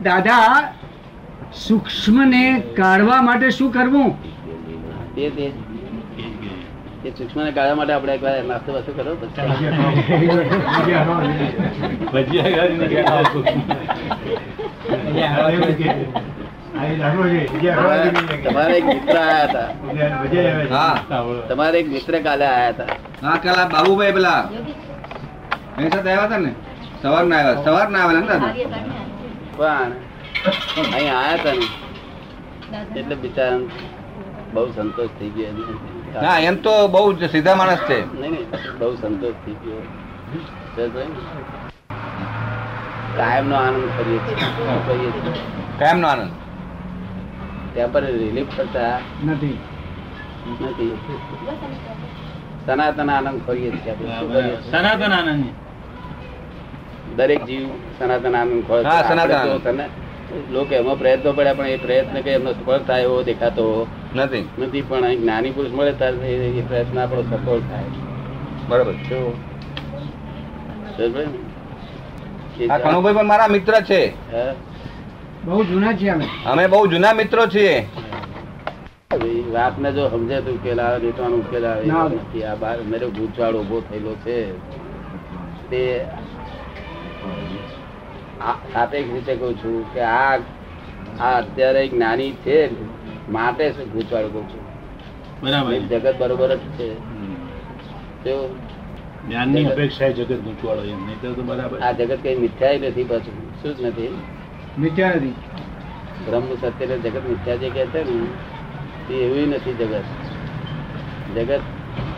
દાદા સૂક્ષ્મ ને કાઢવા માટે શું કરવું? સૂક્ષ્મ ને કાઢવા માટે આપણે એકવાર નાસ્તો વાસ્તો કરો પછી તમારે એક મિત્ર આયા હતા. હા. તમારે એક મિત્ર કાલે આયા હતા. હા કાલા બાબુભાઈ પેલા. એની સાથે આવ્યા હતા ને? સવાર ના આવ્યા સવાર ના આવેલા ને દાદા? પણ અહીં આયા હતા ને. એટલે બિચારા બહુ સંતોષ થઈ ગયો. ના એમ તો બહુ જ સીધા માણસ છે. નહીં નહીં બહુ સંતોષ થઈ ગયો. કાયમ નો કાયમનો આનંદ કરીએ છીએ. કરીએ છીએ. કાયમ નો આનંદ. પર રિલીફ કરતા નથી. નથી. સનાતન આનંદ ખોરીએ છીએ આપણે? સનાતન આનંદ દરેક જીવ સનાતન આનંદ ખોરે હા, સનાતન આનંદ. લોકો એમાં પ્રયત્નો પડ્યા પણ એ પ્રયત્ન કે એમનો સફળ થાય એવો દેખાતો નથી. નથી પણ અહીં જ્ઞાની પુરુષ મળે ત્યારે એ- પ્રયત્ન આપણો સફળ થાય. બરાબર. જા- પણ મારા મિત્ર છે. હા? બહુ જૂના છીએ અમે. અમે બહુ જૂના મિત્રો છીએ. વાતને જો સમજે તો ઉકેલ આવે રેટવાનો ઉકેલ આવે. નથી. આ બાર મેરે ગૂંચવાડ ઊભો થયેલો છે. તે આ- સાપેક્ષ રીતે કહું છું કે આ આ અત્યારે જ્ઞાની છે માટે શું ગૂંચવાડ કહું છું. બરાબર. જગત બરોબર જ છે. જો જ્ઞાનની અપેક્ષા જગત ગૂંચવાડો એમ નહીં તો બરાબર. આ જગત કઈ મિથ્યાય નથી પાછું શું જ નથી. મિથ્યા નથી બ્રહ્મ સત્ય જગત મિથ્યા જે કહે છે ને એ એવી નથી જગત. જગત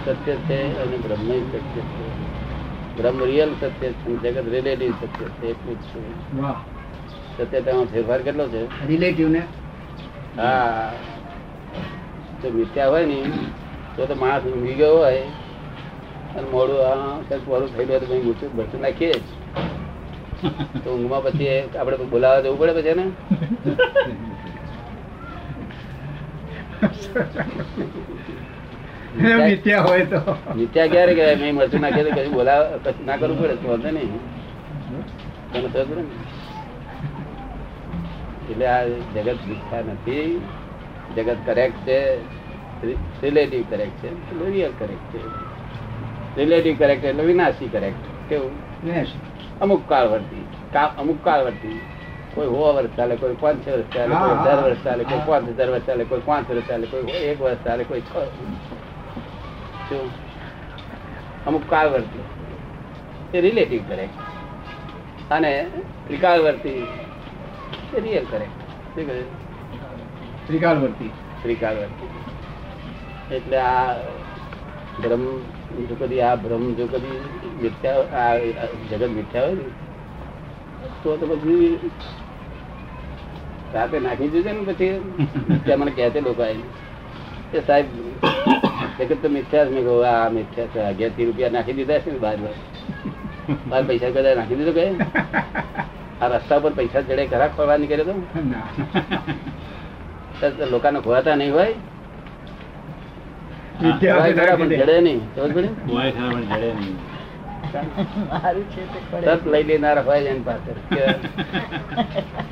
સત્ય છે અને બ્રહ્મ સત્ય છે. બ્રહ્મ રિયલ સત્ય છે જગત રિલેટિવ સત્ય છે એટલું જ છે. સત્યતામાં ફેરફાર કેટલો છે? રિલેટિવ ને? હા. જો મિથ્યા હોય ને તો તો માણસ ઊંઘી ગયો હોય અને મોડું આ કંઈક મોડું થઈ ગયું તો કંઈ ભરતું નાખીએ જ. તો ઊંઘમાં પછી આપણે બોલાવા જવું પડે પછી ને મિથ્યા હોય તો. મિથ્યા ક્યારે કહેવાય? મેં મરચું નાખીએ તો કશું બોલાવ કશું ના કરવું પડે વાંધો નહીં. તને ખબર ને? એટલે આ જગત મિથ્યા નથી. જગત કરેક્ટ છે. રિલેટિવ કરેક્ટ છે. રિયલ કરેક્ટ છે. રિલેટિવ કરેક્ટ એટલે વિનાશી કરેક્ટ કેવું. અમુક કાળ વર્તી કા- અમુક કાળ વર્તી કોઈ સો વર્ષ ચાલે કોઈ પાંચ વર્ષ ચાલે કોઈ દર હજાર વર્ષ ચાલે કોઈ પાંચ હજાર વર્ષ ચાલે કોઈ પાંચ વર્ષ ચાલે કોઈ એક વર્ષ ચાલે કોઈ છ અમુક કાળ વર્તી એ રિલેટિવ કરે. અને ત્રિકાળ વર્તી એ રિયલ કરે. શું કહે? ત્રિકાળવર્તી ત્રિકાળ વર્તી એટલે આ બ્રહ્મ જો કદી આ ભ્રમ જો કદી મિથ્યા આ જગત મિથ્યા હોય ને તો તો પછી રાતે નાખી દેજે ને પછી ત્યાં મને કહેતે લોકો આવીને. એ સાહેબ જગત તો મિથ્યા જ મેં કહું આ મિથ્યા છે અગિયારથી રૂપિયા નાખી દીધા છે ને બાર બાર. બાર પૈસા કદાચ નાખી દીધો કે? આ રસ્તા પર પૈસા જડે ખરા ખોરવા નીકળ્યો તો લોકોને ખોવાતા નહીં હોય મિથ્યા ખોવાય ખરા પણ નાખી દે. જડે નહીં. સમજ પડી? બોય ખરા પણ જડે નહીં. તરત લઈ લેનાર હોય એની પાસે કે-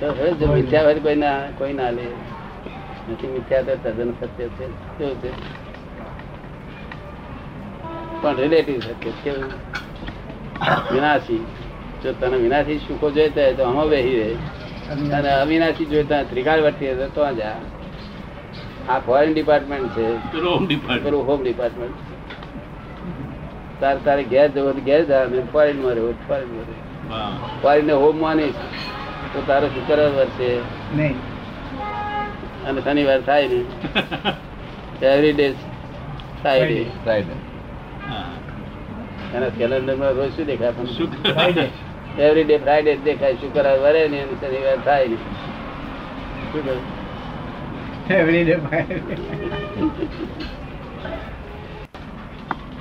તો હવે જો મિથ્યા હોય તો કોઈ ના કોઈ ના લે. નથી મિથ્યા તો તદ્દન સત્ય છે. કેવું છે? પણ રિલેટિવ સત્ય કેવું? વિનાશી. જો તને વિનાશી સુખો જોઈતા હોય તો આમાં બેસી રહે. અને અવિનાશી જોઈતા ત્રિકાળ વર્તી તો જા. આ ફોરેન ડિપાર્ટમેન્ટ છે. રોમ ડિપાર્ટમેન્ટ હોમ ડિપાર્ટમેન્ટ તારે તારે ઘેર જવું ઘેર જા ને ફોરેનમાં રહેવું ફોરેનમાં રહેવું ફોરેન ને હોમ માનીશ તો તારો શુક્રવાર વર્ષે નહીં. અને શનિવાર થાય ને. એવરી ડે ફ્રાઈડે ફ્રાઈડે એના કેલેન્ડરમાં રોજ શું દેખાય પણ એવરી ડે ફ્રાઈડે દેખાય શુક્રવાર વરે ને અને શનિવાર થાય ને. શું કહ્યું? Every day Friday.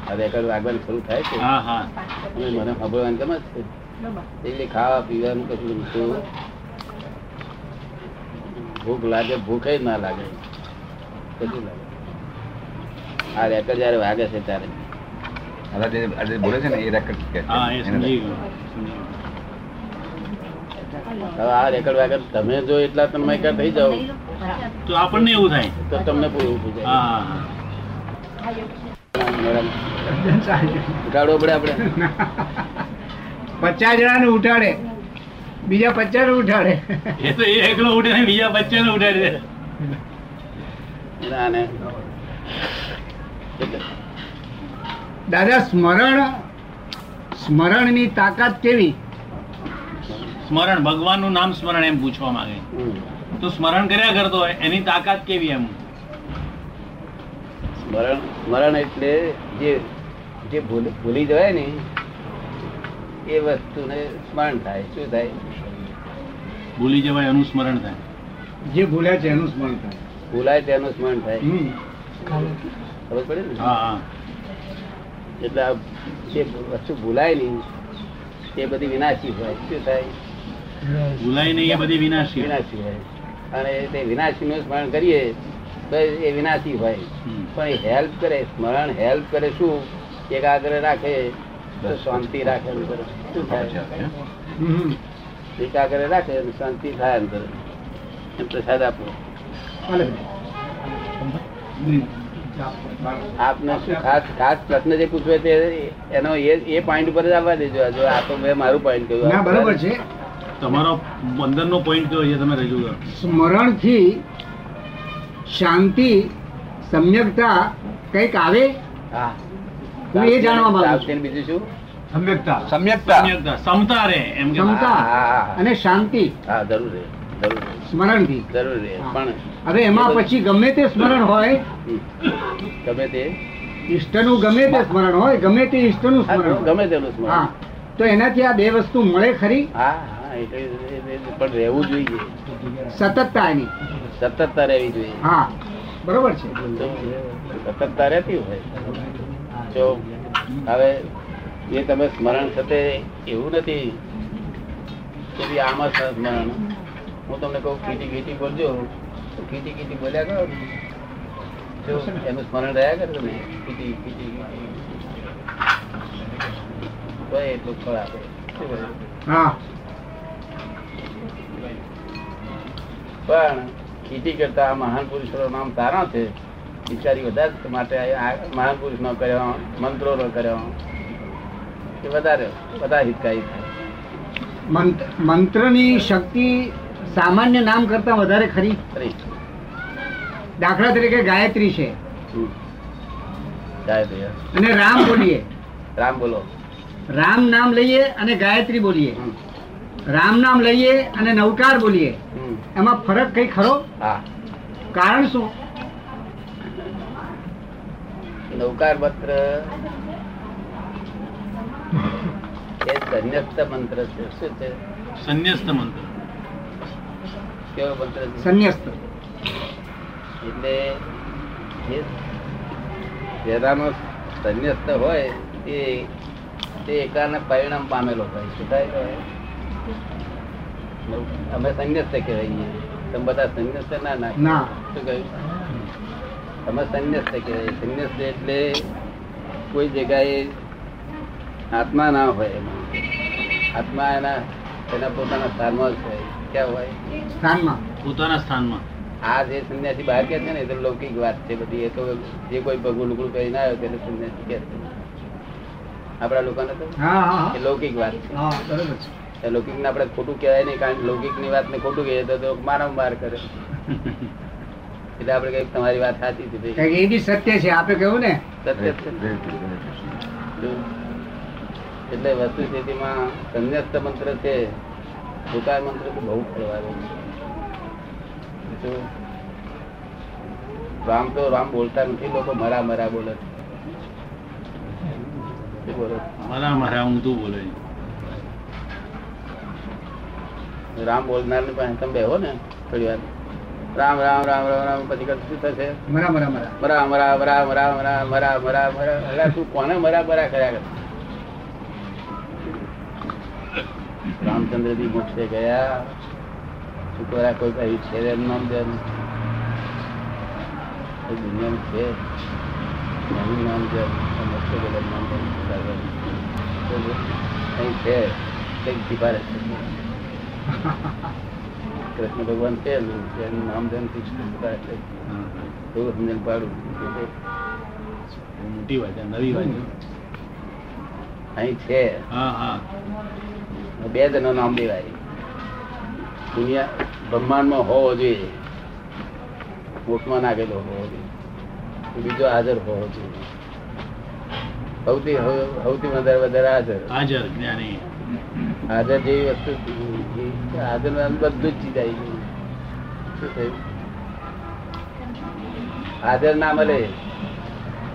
આ રેકર્ડ વાગવાનું શરૂ થાય છે. હા હા. મને સાંભળવાની ગમે છે. એટલે ખાવા પીવાનું કશું ગમતું ભૂખ લાગે ભૂખે ના લાગે. આ રેકર્ડ જયારે વાગે છે ત્યારે. બોલે છે ને એ રેકર્ડ હા એ એને સમજી ગયો સમજી ગયો. હવે આ રેકર્ડ વાગર તમે જો એટલા તન્મયકાર થઈ જાઓ. તો આપણને એવું થાય. તો તમને પૂરું સાચું. ઉઠાડવો પડે આપણે. પચાસ જણાને ઉઠાડે. બીજા પચાસ ઉઠાડે. એ તો એ એકલો ઉઠે ને બીજા બચ્ચાને ઉઠાડી. ઉઠાડે દાદા સ્મરણ સ્મરણની તાકાત કેવી? સ્મરણ ભગવાનનું નામ સ્મરણ એમ પૂછવા માંગે. તો સ્મરણ કર્યા કરતો હોય એની તાકાત કેવી એમ? સ્મરણ સ્મરણ એટલે જે જે ભૂલી જવાય ને એ વસ્તુને સ્મરણ થાય. શું થાય? ભૂલી જવાય એનું સ્મરણ થાય. જે ભૂલ્યા છે એનું સ્મરણ થાય. ભૂલાય તેનું સ્મરણ થાય. ખબર પડે ને? હા હા. એટલે જે વસ્તુ ભૂલાય નહીં એ બધી વિનાશી હોય. શું થાય? ભૂલાય નહીં એ બધી વિનાશી વિનાશી હોય. અને તે વિનાશી નું સ્મરણ કરીએ તો એ વિનાશી હોય. પણ હેલ્પ કરે સ્મરણ હેલ્પ કરે શું? એકાગ્ર રાખે તો શાંતિ રાખે અંદર. શું થાય. એકાગ્ર રાખે શાંતિ થાય અંદર. એમ પ્રસાદ આપો. આપને શું ખાસ ખાસ પ્રશ્ન જે પૂછવે તે એનો એ એ પોઈન્ટ ઉપર જ આવવા દેજો. જો આ તો મેં મારું પોઈન્ટ કહ્યું. બરાબર બરોબર છે. તમારો બંધનનો પોઈન્ટ કયો છે? તમે રજૂ કરો. સ્મરણથી શાંતિ સમ્યકતા કંઈક આવે? હા. હું એ જાણવા માંગુ છું. બીજું શું? સમ્યકતા. સમ્યકતા. સમ્યકતા, સમતા રહે એમ કે ક્ષમતા હા, હા, હા. અને શાંતિ. હા જરૂર છે સ્મરણથી. જરૂર છે પણ હવે એમાં પછી ગમે તે સ્મરણ હોય. ગમે તે. ઈષ્ટનું ગમે તે સ્મરણ હોય ગમે તે ઈષ્ટનું નું સ્મરણ હોય. ગમે તેનું સ્મરણ. હા. તો એનાથી આ બે વસ્તુ મળે ખરી? હા. પણ રહેવું જોઈએ. સતતતા એની. સતતતા રહેવી જોઈએ. હા બરોબર છે. સતતતા રહેતી હોય. જો હવે એ તમે સ્મરણ થતે એવું નથી કે ભી આમાં સ્મરણ. હું તમને કહું કીટી કીટી બોલજો. તો કીટી કીટી બોલ્યા કરો. જો એનું સ્મરણ રહ્યા કરે તમે. કીટી કીટી કીટી. તો એટલું ફળ આપે? હા. પણ ખીટી કરતા મહાન પુરુષો નામ સારા છે. બિચારી વધારે માટે મહાન પુરુષ નો કર્યો મંત્રો નો કર્યો. એ વધારે વધારે હિતકારી થાય. મંત્રની શક્તિ સામાન્ય નામ કરતા વધારે ખરી. ખરી. દાખલા તરીકે ગાયત્રી છે. અને રામ બોલીએ. રામ બોલો. રામ નામ લઈએ અને ગાયત્રી બોલીએ. રામ નામ લઈએ અને નવકાર બોલીએ. એમાં ફરક કઈ ખરો? હા. કારણ શું? નૌકાર મંત્ર એ સંન્યસ્ત મંત્ર છે. શું છે? સંન્યસ્ત મંત્ર. કેવો મંત્ર છે? સંન્યસ્ત. એટલે જે જેનાનો સંન્યસ્ત હોય તે તે એકાને પરિણામ પામેલો હોય. શું થાય? તો? અમે સંન્યસ્ત કહેવાય તમે બધા સંન્યસ્ત ના ના. શું કહ્યું? અમે સંન્યસ્ત કહેવાય સંન્યસ્ત એટલે કોઈ જગ્યાએ આત્મા ના હોય એમાં. આત્મા એના એના પોતાના સ્થાનમાં જ હોય. ક્યાં હોય? સ્થાનમાં. પોતાના સ્થાનમાં. આ જે સંન્યાસી બહાર કે છે ને એ તો લૌકિક વાત છે બધી. એ તો જે કોઈ પગું કરી કરીને આવ્યો તેને સંન્યાસી કે છે. આપણા લોકોને તો હા હા એ લૌકિક વાત છે. લૌકિક ને આપણે ખોટું કહેવાય નહીં કારણ કે લૌકિકની વાત ને ખોટું કહીએ તો મારા માર કરે. એટલે આપણે કઈ તમારી વાત સાચી હતી કારણ કે એ બી સત્ય છે આપે કહ્યું ને? સત્ય છે. એટલે વસ્તુ સ્થિતિમાં સંન્યસ્ત મંત્ર છે ટૂંકા મંત્ર તો બહુ ફળવાનો જો. રામ તો રામ બોલતા નથી લોકો મરા મરા બોલે છે. શું બોલે છે? મારા મારા હું તું બોલે રામ બોલનાર ને પાસે તમે બેહો ને થોડી વાર. રામ રામ રામ રામ રામ પછી કશું શું થશે? મરા મરા મરા. મરા મરા મરા મરા મરા મરા મરા મરા. અલા તું કોને મરા મરા કર્યા કરે? રામચંદ્રજી મોક્ષે ગયા. છોકરા કોઈ કઈ છે નામ દે એ દુનિયામાં છે નવું નામ છે. મોક્ષે ગયેલા નામ છે. તો છે કંઈક સિફારસ છે. કૃષ્ણ ભગવાન છે એનું નામ ધન કૃષ્ણ છે. એવું સમજણ પાડું. મોટી વાત નવી વાત અહીં છે. બે જણો નામ દેવાય દુનિયા બ્રહ્માંડમાં હોવો જોઈએ. મોટમાં નાખેલો હોવો જોઈએ. બીજો હાજર હોવો જોઈએ. સૌથી સૌથી વધારે વધારે હાજર. હાજર જ્ઞાની. હાજર જેવી વસ્તુ હાજર બધું જ ચીજ આવી ગયું. શું થયું? હાજર ના મળે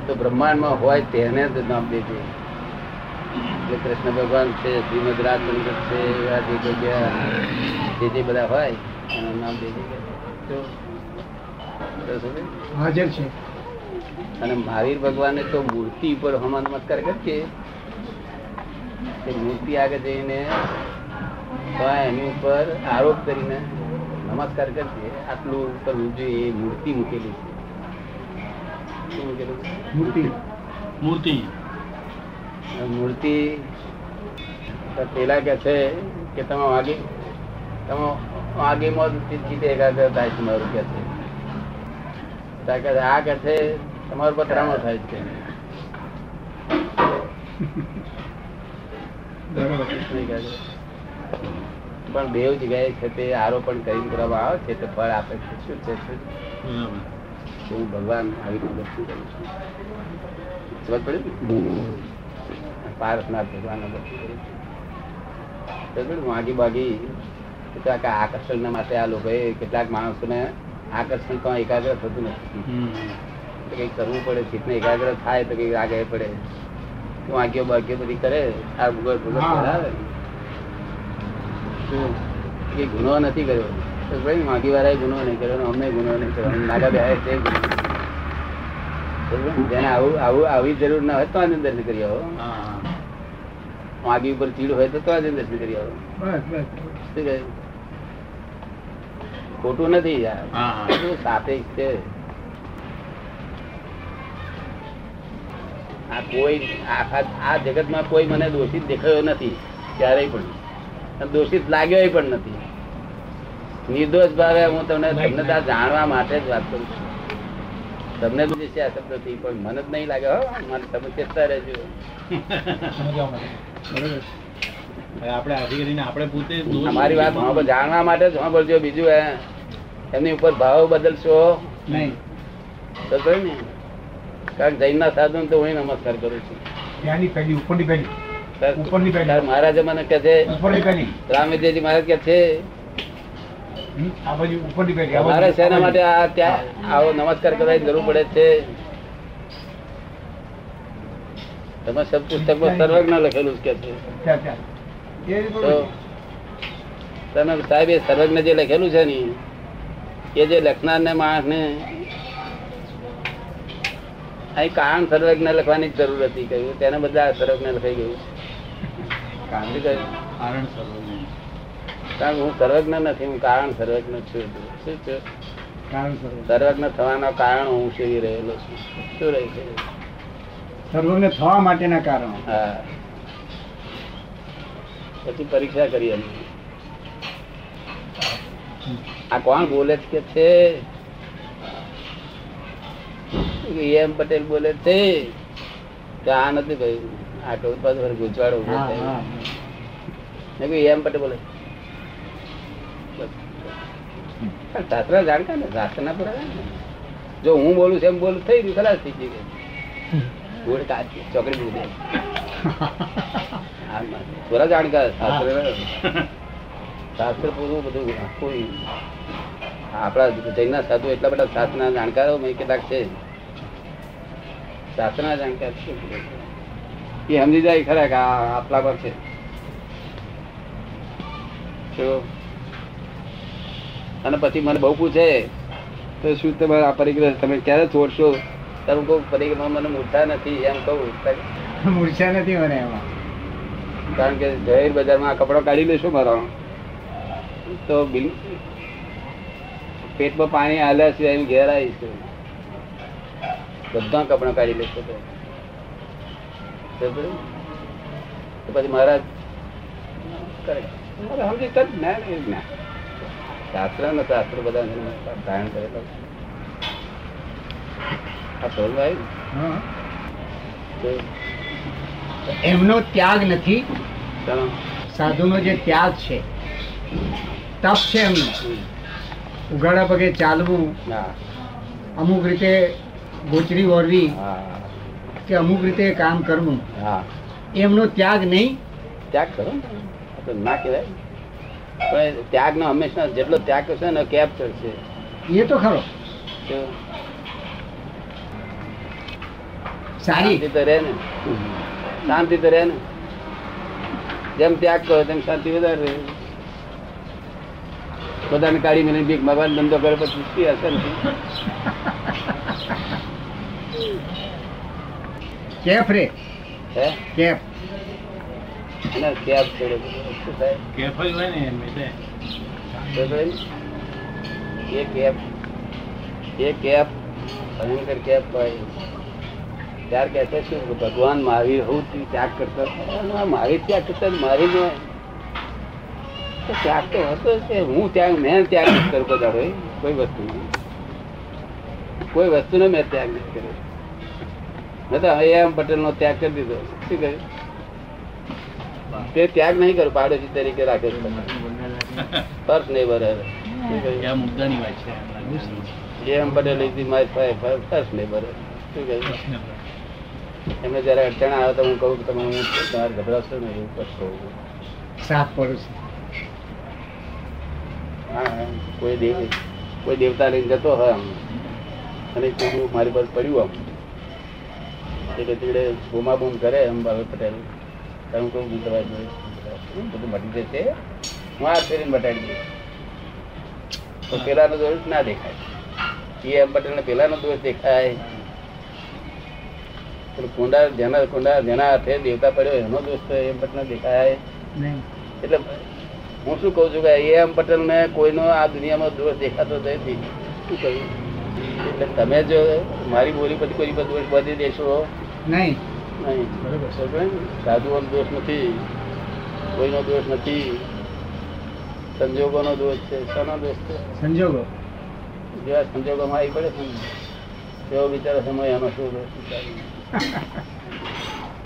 તો બ્રહ્માંડમાં હોય તેને જ નામ દેજે. જે કૃષ્ણ ભગવાન છે શ્રીમદ રાજચંદ્ર છે એવા જે જગ્યા જે જે બધા હોય એનું નામ દેજે. હાજર છે. અને મહાવીર ભગવાને તો મૂર્તિ ઉપર હમણાં નમસ્કાર કરીએ તે મૂર્તિ આગળ જઈને તો એની ઉપર આરોપ કરીને નમસ્કાર કરીએ આટલું કરવું જોઈએ એ મૂર્તિ મૂકેલી છે. મૂકેલું મૂર્તિ. મૂર્તિ. મૂર્તિ પેલા કે છે કે તમે વાગે તમે વાગીમાં જ ચીતે એકાગ્ર થાય છે મારું કે છે. ત્યાં કે છે, આ કે છે તમારું પતરામો થાય છે. પણ બે જગ્યાએ છે તે આરોપણ કરીને કરવામાં આવે છે તે ફળ આપે છે. શું છે શું? ભગવાન આવી રીતે શું કરું છું. સમજ પડી? પારસનાથ ભગવાન માગી બાગી કેટલાક આકર્ષણ માટે આ લોકોએ કેટલાક માણસોને આકર્ષણ તો એકાગ્ર થતું નથી. કંઈક કરવું પડે ચિત્તને એકાગ્ર થાય તો કંઈક આગળ પડે. વાંકીઓ બાકીઓ બધી કરે આ ભૂગોળ ભૂગોળ કરાવે એ ગુનો નથી કર્યો. તો ભાઈ માગી વાળાએ ગુનો નહીં કર્યો અમને ગુનો નહીં કર્યો. નાગા બેહાય તે ગુનો. જેને આવું આવું આવી જરૂર ના હોય તો આજે દર્શન કરી આવો. માગી ઉપર ચીડ હોય તો આજે દર્શન કરી આવો. શું કહે? ખોટું નથી યાર. હા. સાપેક્ષ છે? આ કોઈ આખા આ જગતમાં કોઈ મને દોષિત દેખાયો નથી ક્યારેય પણ. દોષિત લાગ્યો પણ નથી. નિર્દોષ ભાવે હું તમને તમને જાણવા માટે જ વાત કરું છું. તમને બધી જે છે આ શબ્દથી પણ મને જ નહીં લાગે. હો મને તમે ચેતતા રહેજો. આપણે આથી કરીને આપણે પોતે અમારી વાત જાણવા માટે જ સાંભળજો બીજું એમની ઉપર ભાવ બદલશો. નહીં. તો ને કારણ જૈનના સાધુ તો હું નમસ્કાર કરું છું. ત્યાંની ઉપરની ઉપરની. સર, મને કહે છે? ઉપરની મહારાજ કે છે? મારે શેના માટે આ ત્યાં આવો નમસ્કાર કરવાની જરૂર પડે છે? તમે સબ પુસ્તકમાં સર્વજ્ઞ લખેલું કે છે. તમે સાહેબ એ સર્વજ્ઞ જે લખેલું છે ને એ જે લખનાર ને માણસ ને અહીં કારણ સર્વજ્ઞ લખવાની જરૂર હતી કહ્યું તેના બદલે આ સર્વજ્ઞ લખાઈ ગયું કારણ કારણ હું સર્વજ્ઞ નથી હું કારણ સર્વજ્ઞ છું. શું છું. સર્વજ્ઞ. થવાના કારણ હું સેવી રહેલો છું. શું રહી છે? સર્વજ્ઞ થવા માટેના કારણો. હા. પછી પરીક્ષા કરી અમે. આ કોણ બોલે છે કે છે? એમ પટેલ બોલે છે આ નથી ભાઈ આટો તો પાછો ફરી ઊભો થયો. એમ પટેલ બોલે. શાસ્ત્ર જાણતા ને શાસ્ત્ર ના. પુરાવા જો હું બોલું છું એમ બોલું થઈ ગયું ખલાસ થઈ ગયું ગોળ કાચ ચોકડી મૂકી દે. જાણકાર શાસ્ત્ર શાસ્ત્ર પૂરું બધું કોઈ આપણા જૈનના સાધુ એટલા બધા શાસ્ત્રના જાણકારો મેં કેટલાક છે. શાસ્ત્રના જાણકાર છે? એ સમજી જાય ખરા કે આપલા પર છે. અને પછી મને બહુ પૂછે તો શું તમે આ પરિગ્રહ તમે ક્યારે છોડશો? ત્યારે હું કહું પરિગ્રહ મને મૂર્છા નથી એમ કહું. મૂર્છા નથી મને એમાં. કારણ કે જાહેર બજારમાં આ કપડો કાઢી લેશો મારો. તો બિલ પેટમાં પાણી આલ્યા સિવાય હું ઘેર આવીશ. બધા કપડા કાઢી લેશો તો. પછી મહારાજ શાસ્ત્ર ને શાસ્ત્ર બધા ધારણ કરેલો આ એમનો ત્યાગ નથી. સાધુનો જે ત્યાગ છે તપ છે એમનો. ઉઘાડા પગે ચાલવું અમુક રીતે ગોચરી ઓરવી હા. કે અમુક રીતે કામ કરવું. હા. એમનો ત્યાગ નહીં. ત્યાગ કરો ને. ના કહેવાય. પણ ત્યાગ નો હંમેશા જેટલો ત્યાગ કરશે ને કેપ ચડશે એ તો ખરો. સારી. શાંતિ તો રહે ને. શાંતિ તો રહે ને. જેમ ત્યાગ કરો તેમ શાંતિ વધારે રહે. પોતાની કાઢી મને બીક ભગવાન ધંધો કરે પછી શું અસર કેફ રે? હે? કેફ. ના કેપ ચડે શું થાય? હોય ને એમ એટલે? એ કેફ. એ કેફ. ભયંકર કેફ હોય ત્યાર કે છે શું? કે ભગવાન મહાવીર હું તું ત્યાગ કરતો મહાવીર ત્યાગ કરતા મહાવીર ને તો ત્યાગ તો હતો જ હું ત્યાગ મેં ત્યાગ નથી એ. કોઈ વસ્તુ કોઈ વસ્તુનો મેં ત્યાગ નથી કર્યો. તો એમ પટેલ નો ત્યાગ કરી દીધો. શું કહ્યું? તે ત્યાગ નહીં કર્યો પાડોશી તરીકે રાખે છે. પર્સ નહીં ભરે M Patel is my first શું કહ્યું? એમને જયારે અડચણ આવે તો હું કહું કે તમે હું તમારે ગભરાશો ને એવું પછી કહું સાફ પડું હા હા. કોઈ દેવ કોઈ દેવતા લઈને જતો હોય આમ. અને કોઈ મારી પર પડ્યું આમ. ધીરે બૂમા બૂમ કરે એમ બાબા પટેલ. તો હું કહું હું તમારી બધું મટી જશે હું આ ફેરીને મટાડી દઈશ તો પેલાનો દોષ ના દેખાય. એ એમ પટેલ ને પેલાનો દોષ દેખાય. કુંડા જેના કુંડા જેના હાથે દેવતા પડ્યો એનો દોષ તો એમ પટેલ દેખાય. એટલે હું શું કહું છું કે એ એમ પટેલ ને કોઈનો આ દુનિયામાં દોષ દેખાતો નથી. શું કહ્યું? એટલે તમે જો મારી બોલી પછી કોઈ પર દોષ બધી દેશો. નહીં? સાધુઓનો દોષ નથી. કોઈનો દોષ નથી. સંજોગોનો દોષ છે. શાનો દોષ છે? સંજોગો. જેવા સંજોગોમાં આવી પડે છે તેવો બિચારો સમય એનો શું દોષ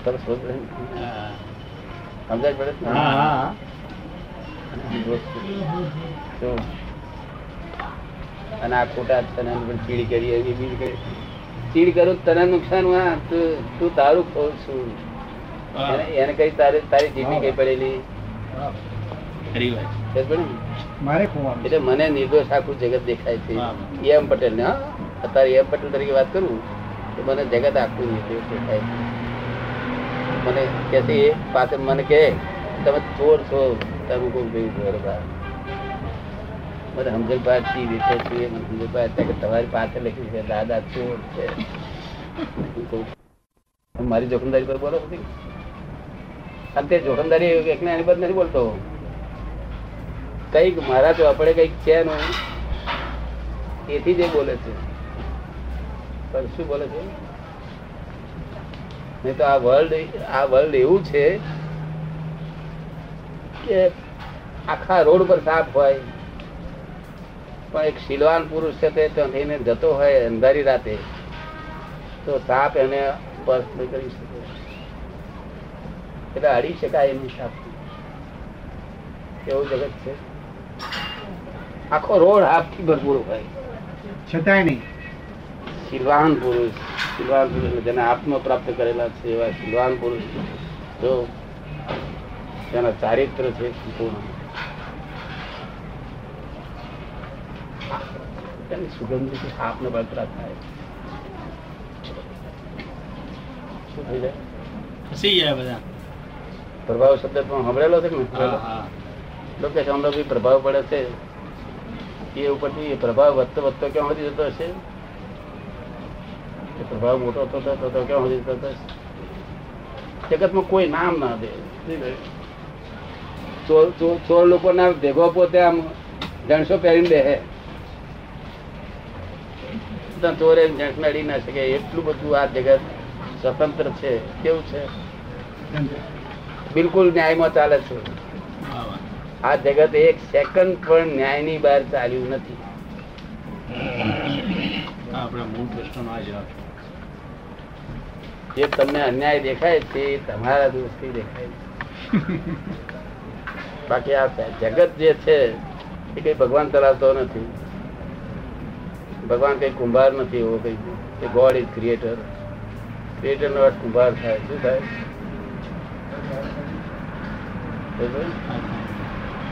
સરસ? સમજાય પડે છે. અને આ ખોટા છે ને ચીડ કરી એવી બીજ કરી. ચીડ કરું તને નુકસાન તું તું તારું ખોલ છું એને- કઈ તારી તારી જીભની કઈ પડેલી? એટલે મને નિર્દોષ આખું જગત દેખાય છે. એમ પટેલ ને હા. અત્યારે એમ પટેલ તરીકે વાત કરું તો મને જગત આખું નિર્દોષ દેખાય છે. મને કે પાસે મને કે તમે ચોર છો તમે કોઈ ભાઈ બરોબર મને સમજણ પાડતી રીતે છે તમારી પાછળ લખ્યું છે, દાદા ચોર છે. મારી જોખમદારી પર બોલો તે જોખમદારી એકને એની બધ નથી બોલતો કંઈક મારા તો આપણે કંઈક છે નું, એથી જ બોલે છે. પણ શું બોલે છે? નહીં તો આ વર્લ્ડ આ વર્લ્ડ એવું છે કે આખા રોડ પર સાપ હોય પણ એક શીલવાન પુરુષ છે તે થઈને જતો હોય અંધારી રાતે તો સાપ એને સ્પર્શ નહીં કરી શકે. એટલે અડી શકાય એની સાપ. એવું જગત છે. આખો રોડ હાફથી ભરપૂર હોય. છતાંય નહીં. શીલવાન પુરુષ શીલવાન પુરુષ જેને આત્મ પ્રાપ્ત કરેલા છે એવા શીલવાન પુરુષ. જો તેના ચારિત્ર છે સંપૂર્ણ. તેની સુગંધથી સાપને બળતરા થાય? ફસી બધા. પ્રભાવ શબ્દ પણ સાંભળેલો છે કે હા લોકો કે બી પ્રભાવ પડે છે. એ ઉપરથી પ્રભાવ વધતો વધતો ક્યાં સુધી જતો હશે? પ્રભાવ મોટો થતો થતો ક્યાં સુધી જતો હશે? જગતમાં કોઈ નામ ના દે. ચોર લોકો ના ભેગો પોતે આમ જણસો પહેરીને બેહે. ત્યાં ચોરે મેળી ના શકે. એટલું બધું આ જગત સ્વતંત્ર છે. કેવું છે? બિલકુલ ન્યાયમાં ચાલે છે. આ જગત એક સેકન્ડ પણ ન્યાયની બહાર ચાલ્યું નથી. જે તમને અન્યાય દેખાય છે તમારા દોષથી દેખાય છે. બાકી આ જગત જે છે એ કઈ ભગવાન ચલાવતો નથી. ભગવાન કઈ કુંભાર નથી એવો કઈ ગોડ ઇઝ ક્રિએટર ક્રિએટર નો કુંભાર થાય. શું થાય?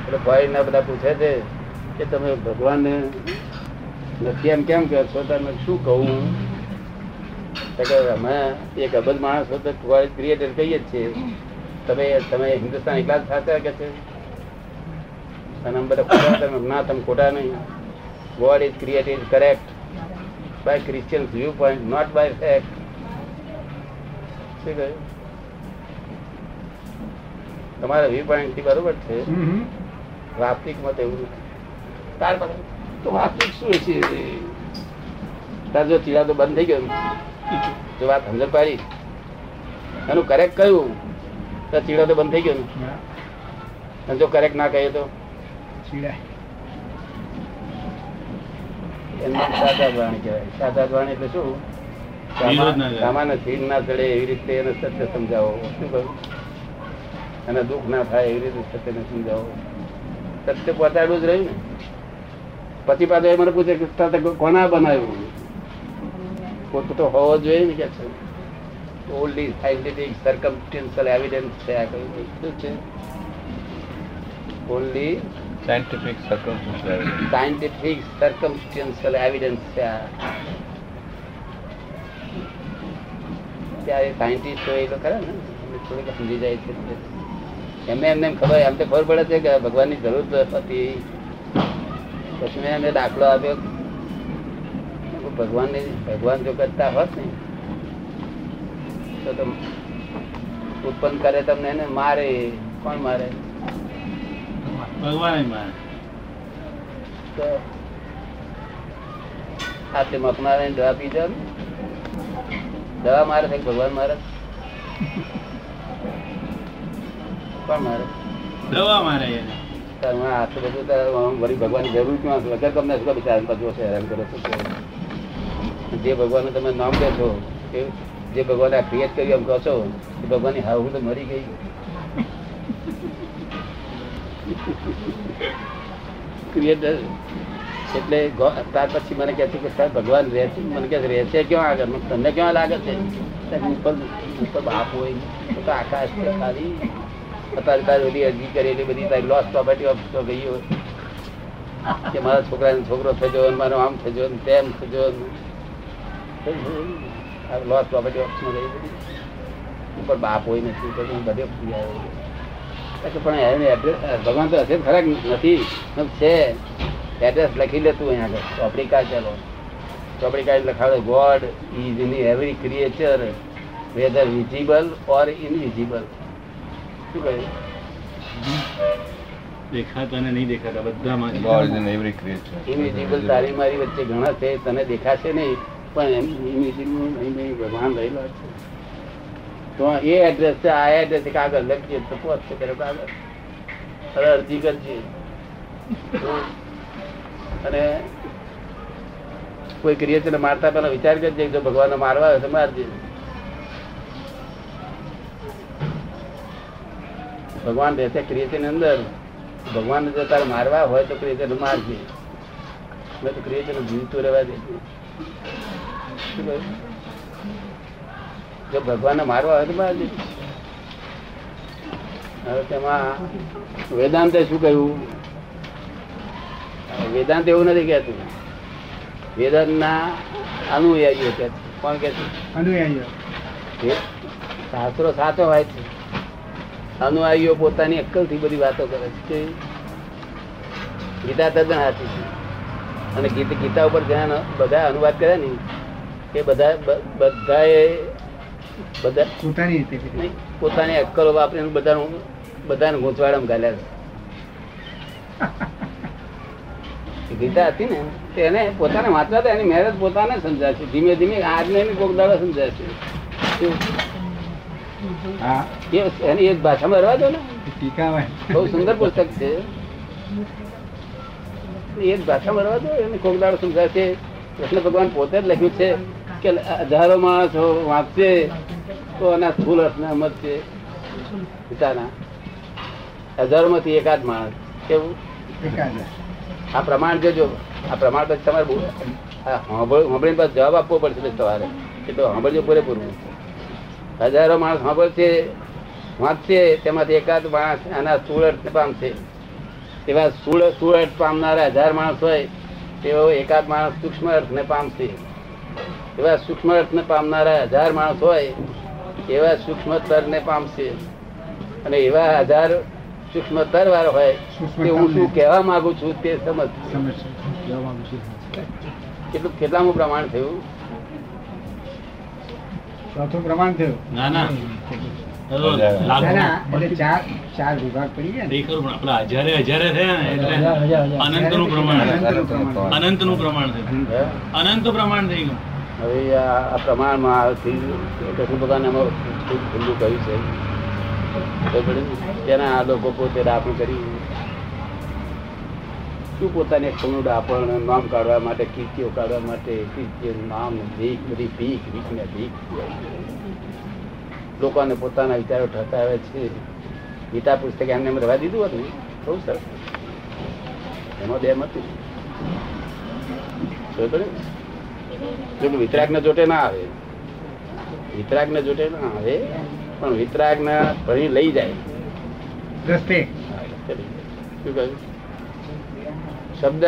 એટલે ભાઈ ના બધા પૂછે છે કે તમે ભગવાન નથી એમ કેમ કહો છો? તમે શું કહું? અમે એક અબજ માણસ હતો ક્રિએટર કહીએ જ છીએ. તમે તમે હિન્દુસ્તાન એકલા જ સાચા કે છે? અને અમે બધા ખોટા તમે ના, તમે ખોટા નહીં. God is created correct by Christian view point not by fact શું કહ્યું તમારા વ્યૂ પોઈન્ટથી બરોબર છે. વાસ્તવિક મત એવું નથી. તાર તો વાસ્તવિક શું છે? તાર જો ચીડા તો બંધ થઈ ગયો જો વાત સમજણ પાડી. એનું કરેક્ટ કયું? તો ચીડો તો બંધ થઈ ગયો ને. હા, જો કરેક્ટ ના કહીએ તો? ચીડાય એમને સાદા પ્રાણી કહેવાય. સાદા પ્રાણી એટલે શું? વિરોધ ના કરે. સામાન્ય સીન ના ચડે એવી રીતે એને સત્ય સમજાવો. શું કહ્યું અને દુઃખ ના થાય એવી રીતે સત્યને સમજાવો. સત્ય પહોંચાડવું જ રહ્યું ને. પછી પાછો એ મને પૂછે કે કોના બનાવ્યું? પોતે તો હોવો જોઈએ ને કે છે ઓલ્ડી સાયન્ટિફિક સર્કમસ્ટન્શિયલ એવિડન્સ છે આ કહ્યું શું છે? ઓલ્ડી scientific circumstances. Scientific circumstantial evidence છે આ સાયન્ટિસ્ટ હોય એ લોકો ખરા ને? થોડીક સમજી જાય છે. એમને એમને એમ ખબર એમ તો ખબર પડે છે કે ભગવાનની જરૂર તો હતી. પછી મેં એમને દાખલો આપ્યો. ભગવાન ભગવાન જો કરતા હોત ને, તો તો ઉત્પન્ન કરે તમને એને મારે, કોણ મારે? ભગવાન મારે મકનારે દવા પી જાવ દવા મારે છે ભગવાન મારે? પણ મારે? દવા મારે એને. હું આ બધું વળી ભગવાનની જરૂર ક્યાં વગર તમને શું બિચારા બધું છે હેરાન કરો છો જે ભગવાનનું તમે નામ કહો છો જે ભગવાને આ ક્રિએટ કર્યું એમ કહો છો એ ભગવાનની હાવું તો મરી ગઈ. ક્રિએટર એટલે ત્યાર પછી મને કહે છે કે સાહેબ, ભગવાન રહે છે મને કહે રહે છે ક્યાં આગળ? તમને ક્યાં લાગે છે? ઉપર ઉપર બાપ હોય. તો તો આકાશ છે ખાલી. અત્યારે તારી બધી અરજી કરેલી, બધી તારી લોસ પ્રોપર્ટી ઓફિસો ગઈ હોય. કે મારા છોકરાનો છોકરો થજો મારો આમ થજો તેમ થજો લોસ પ્રોપર્ટી ઓફ ગઈ બધી. ઉપર બાપ હોય નથી તો બધે ફરી આવ્યો. તો પણ એને એડ્રેસ ભગવાન તો હશે ખરાક નથી. છે. એડ્રેસ લખી લે તું અહીંયા આગળ. ચોપડી ચાલો ચોપડી કાઢ લખાવે God is in every creature whether visible or invisible શું કહ્યું દેખાતા અને નહીં દેખાતા બધામાં છે. God every in every invisible તારી મારી વચ્ચે ઘણા છે તને દેખાશે નહીં પણ એમ ઇનવિઝિબલ નહીં નહીં ભગવાન રહેલો છે. તો એ એડ્રેસ છે, આ એડ્રેસ છે કાગળ લખીએ તો પહોંચશે ત્યારે કાગળ અરજી કરજે. અને કોઈ ક્રિએચર મારતા પેલા વિચાર કરજે, જો ભગવાન મારવા હોય તો મારજે. ભગવાન રહેશે ક્રિએશન અંદર. ભગવાન જો તારે મારવા હોય તો ક્રિએશન મારજે. મેં તો ક્રિએશન જીવતું રહેવા દે શું કહ્યું? જો ભગવાન મારો હોય તો હવે તેમાં વેદાંતે શું કહ્યું? વેદાંત એવું નથી કહેતું. વેદાંતના અનુયાયીઓ કે કોણ કે અનુયાયીઓ. શાસ્ત્રો સાચો હોય છે. અનુયાયીઓ પોતાની અક્કલથી બધી વાતો કરે છે. ગીતા તદ્દન સાચી છે. અને ગીત ગીતા ઉપર ધ્યાન બધા અનુવાદ કર્યા ને એ બધા બધાએ બધા? પોતાની રીતે. પોતાની અક્કલો વાપરીને બધાનું બધાને ગૂંચવાડામાં ગાલ્યા છે. ગીતા હતી ને. તેને પોતાને વાંચવા દે એની મહેનત પોતાને સમજાશે. ધીમે ધીમે આજને કોક દાડો સમજાશે. એની એક ભાષામાં રહેવા દો ને. બહુ સુંદર પુસ્તક છે. એક ભાષામાં રહેવા દો એને કોક દાડો સમજાશે. કૃષ્ણ ભગવાન પોતે જ લખ્યું છે. કે હજારો માણસો વાંચશે તો એના સ્થૂળ અર્થને સમજશે પિતાના હજારો માંથી એકાદ માણસ. કેવું? આ પ્રમાણ જોજો. આ પ્રમાણ પછી તમારે સાંભળીને પાસે જવાબ આપવો પડશે પછી તમારે એ તો સાંભળજો પૂરેપૂરું. હજારો માણસ સાંભળશે વાંચશે તેમાંથી એકાદ માણસ આના સ્થૂળ અર્થ પામશે. એવા સુળ સુળ અર્થ પામનારા હજાર માણસ હોય તેઓ એકાદ માણસ સૂક્ષ્મ અર્થને પામશે. એવા સૂક્ષ્મ અર્થને પામનારા હજાર માણસ હોય એવા સૂક્ષ્મ તરને પામશે. અને એવા હજાર સૂક્ષ્મ તર વાળો હોય તે હું શું કહેવા માંગુ છું તે સમજ. કેટલું કેટલામું પ્રમાણ થયું? ચોથું પ્રમાણ થયું? ના ના. અનંત ના, એટલે ચાર ચાર વિભાગ પડી ગયા ને. એ ખરું પણ આપણા હજારે હજારે થયા ને એટલે અનંતનું પ્રમાણ. અનંતનું પ્રમાણ. પ્રમાણ થયું. અનંત પ્રમાણ થઈ ગયું. હવે આ પ્રમાણમાં આવતી કૃષ્ણ ભગવાન એમાં ખૂબ ખુલ્લું કહ્યું છે? તેના આ લોકો પોતે ડાપણ કરી શું પોતાને ખૂણું ડાપણ, નામ કાઢવા માટે, કીર્તિઓ કાઢવા માટે કીર્તિઓ નામ, ભીખ, બધી ભીખ ભીખ ને ભીખ લોકોને પોતાના વિચારો ઠસાવે છે. ગીતા પુસ્તકે એમને એમ રહેવા દીધું હતું બહુ સરસ. એમાં બે હતું? જો વિતરાગ ને જોટે ના આવે. વિતરાગ ને જોટે ના આવે પણ વિતરાગ ને ભણી લઈ જાય. શબ્દ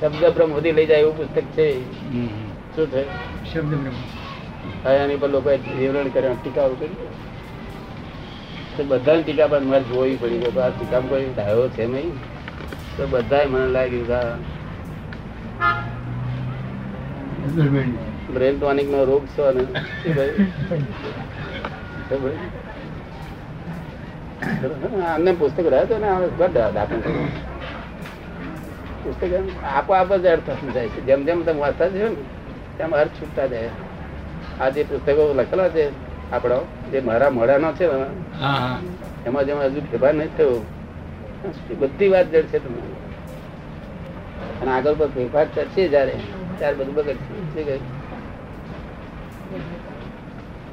શબ્દ બ્રહ્મ સુધી લઈ જાય એવું પુસ્તક છે. શું છે? શબ્દ બ્રહ્મ. એની પર લોકોએ વિવરણ કર્યા ટીકાઓ કરી. તો બધાની ટીકા પર મારે જોવી પડી. ગયો આ ટીકામાં કોઈ ડાયો છે નહીં. તો બધાએ મને લાગ્યું કે બ્રેન ટોનિક નો રોગ છે? ખબર? અમને પુસ્તક રહ્યો હતો ને દાખલ પુસ્તક આપોઆપ જ અર્થ સમજાય છે. જેમ જેમ તમે વાંચતા છો ને તેમ અર્થ છૂટતા જાય આ જે પુસ્તકો લખેલા છે આપણો જે મારા મોડાનો છે ને એમાં જેમાં હજુ ફેરફાર નહીં થયો. બધી વાત જડ છે તમને અને આગળ પર ફેરફાર થશે જયારે. ત્યારે બધું બગડશે શું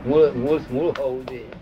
મૂળ મૂળ મૂળ હોવું જોઈએ.